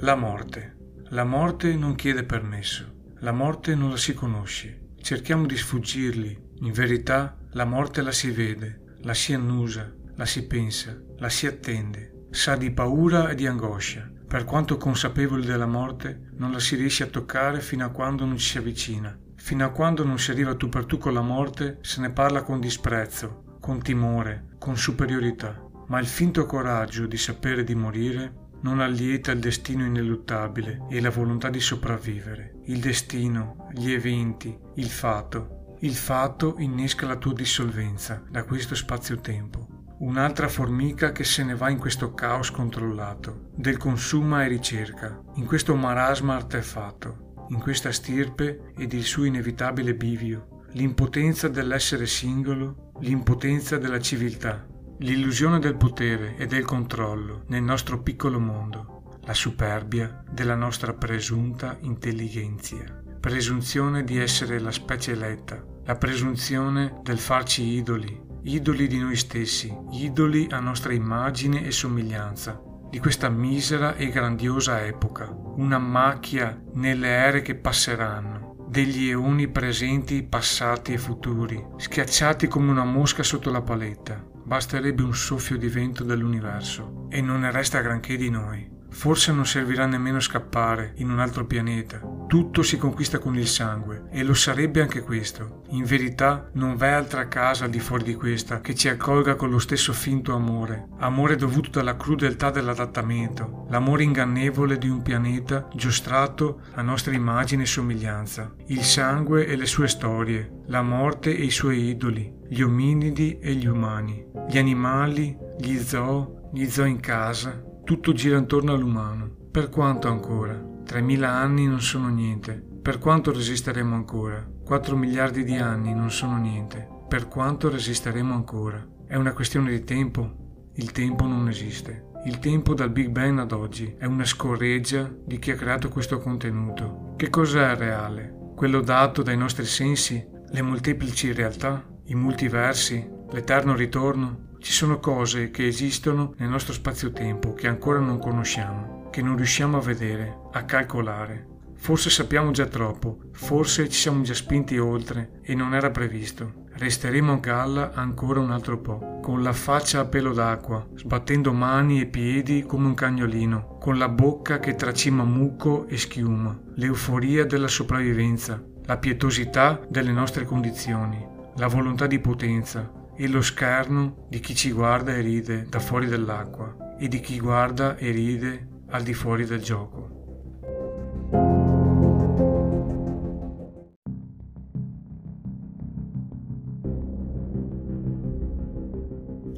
La morte. La morte non chiede permesso. La morte non la si conosce. Cerchiamo di sfuggirgli. In verità, la morte la si vede, la si annusa, la si pensa, la si attende. Sa di paura e di angoscia. Per quanto consapevoli della morte, non la si riesce a toccare fino a quando non ci si avvicina. Fino a quando non si arriva tu per tu con la morte, se ne parla con disprezzo, con timore, con superiorità. Ma il finto coraggio di sapere di morire non allieta il destino ineluttabile e la volontà di sopravvivere. Il destino, gli eventi, il fatto. Il fatto innesca la tua dissolvenza da questo spazio-tempo. Un'altra formica che se ne va in questo caos controllato, del consuma e ricerca, in questo marasma artefatto, in questa stirpe ed il suo inevitabile bivio, l'impotenza dell'essere singolo, l'impotenza della civiltà, L'illusione del potere e del controllo nel nostro piccolo mondo, la superbia della nostra presunta intelligenza, presunzione di essere la specie eletta, la presunzione del farci idoli, idoli di noi stessi, idoli a nostra immagine e somiglianza, di questa misera e grandiosa epoca, una macchia nelle ere che passeranno, degli eoni presenti, passati e futuri, schiacciati come una mosca sotto la paletta, Basterebbe un soffio di vento dell'universo e non ne resta granché di noi. Forse non servirà nemmeno scappare in un altro pianeta. Tutto si conquista con il sangue e lo sarebbe anche questo. In verità non v'è altra casa al di fuori di questa che ci accolga con lo stesso finto amore. Amore dovuto dalla crudeltà dell'adattamento, l'amore ingannevole di un pianeta giostrato a nostra immagine e somiglianza. Il sangue e le sue storie, la morte e i suoi idoli, gli ominidi e gli umani, gli animali, gli zoo, gli zoo in casa, tutto gira intorno all'umano. Per quanto ancora? 3.000 anni non sono niente. Per quanto resisteremo ancora? 4 miliardi di anni non sono niente. Per quanto resisteremo ancora? È una questione di tempo? Il tempo non esiste. Il tempo dal Big Bang ad oggi è una scorreggia di chi ha creato questo contenuto. Che cos'è reale? Quello dato dai nostri sensi? Le molteplici realtà? I multiversi? L'eterno ritorno? Ci sono cose che esistono nel nostro spazio-tempo che ancora non conosciamo, che non riusciamo a vedere, a calcolare. Forse sappiamo già troppo, forse ci siamo già spinti oltre e non era previsto. Resteremo a galla ancora un altro po', con la faccia a pelo d'acqua, sbattendo mani e piedi come un cagnolino, con la bocca che tracima muco e schiuma, l'euforia della sopravvivenza, la pietosità delle nostre condizioni, la volontà di potenza, e lo scherno di chi ci guarda e ride da fuori dell'acqua e di chi guarda e ride al di fuori del gioco.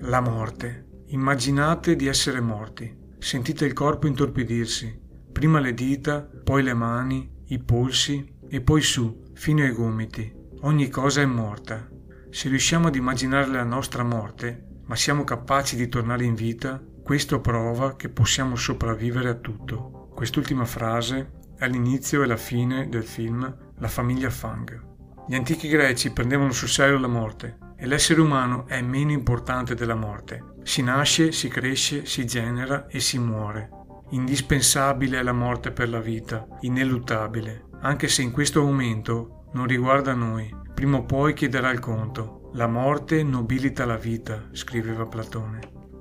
La morte. Immaginate di essere morti. Sentite il corpo intorpidirsi, prima le dita, poi le mani, i polsi e poi su, fino ai gomiti. Ogni cosa è morta, se riusciamo ad immaginare la nostra morte, ma siamo capaci di tornare in vita, questo prova che possiamo sopravvivere a tutto. Quest'ultima frase è l'inizio e la fine del film La famiglia Fang. Gli antichi greci prendevano sul serio la morte e l'essere umano è meno importante della morte. Si nasce, si cresce, si genera e si muore. Indispensabile è la morte per la vita, ineluttabile, anche se in questo momento non riguarda noi, Prima o poi chiederà il conto. La morte nobilita la vita, scriveva Platone.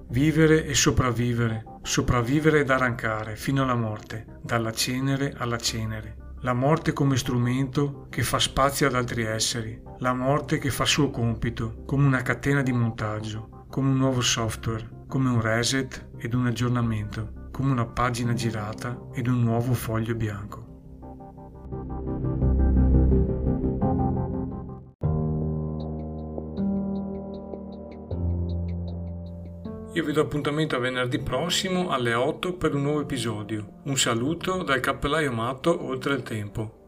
Vivere e sopravvivere, sopravvivere ed arrancare fino alla morte, dalla cenere alla cenere. La morte come strumento che fa spazio ad altri esseri, la morte che fa suo compito, come una catena di montaggio, come un nuovo software, come un reset ed un aggiornamento, come una pagina girata ed un nuovo foglio bianco. Io vi do appuntamento a venerdì prossimo alle 8 per un nuovo episodio. Un saluto dal cappellaio matto oltre il tempo.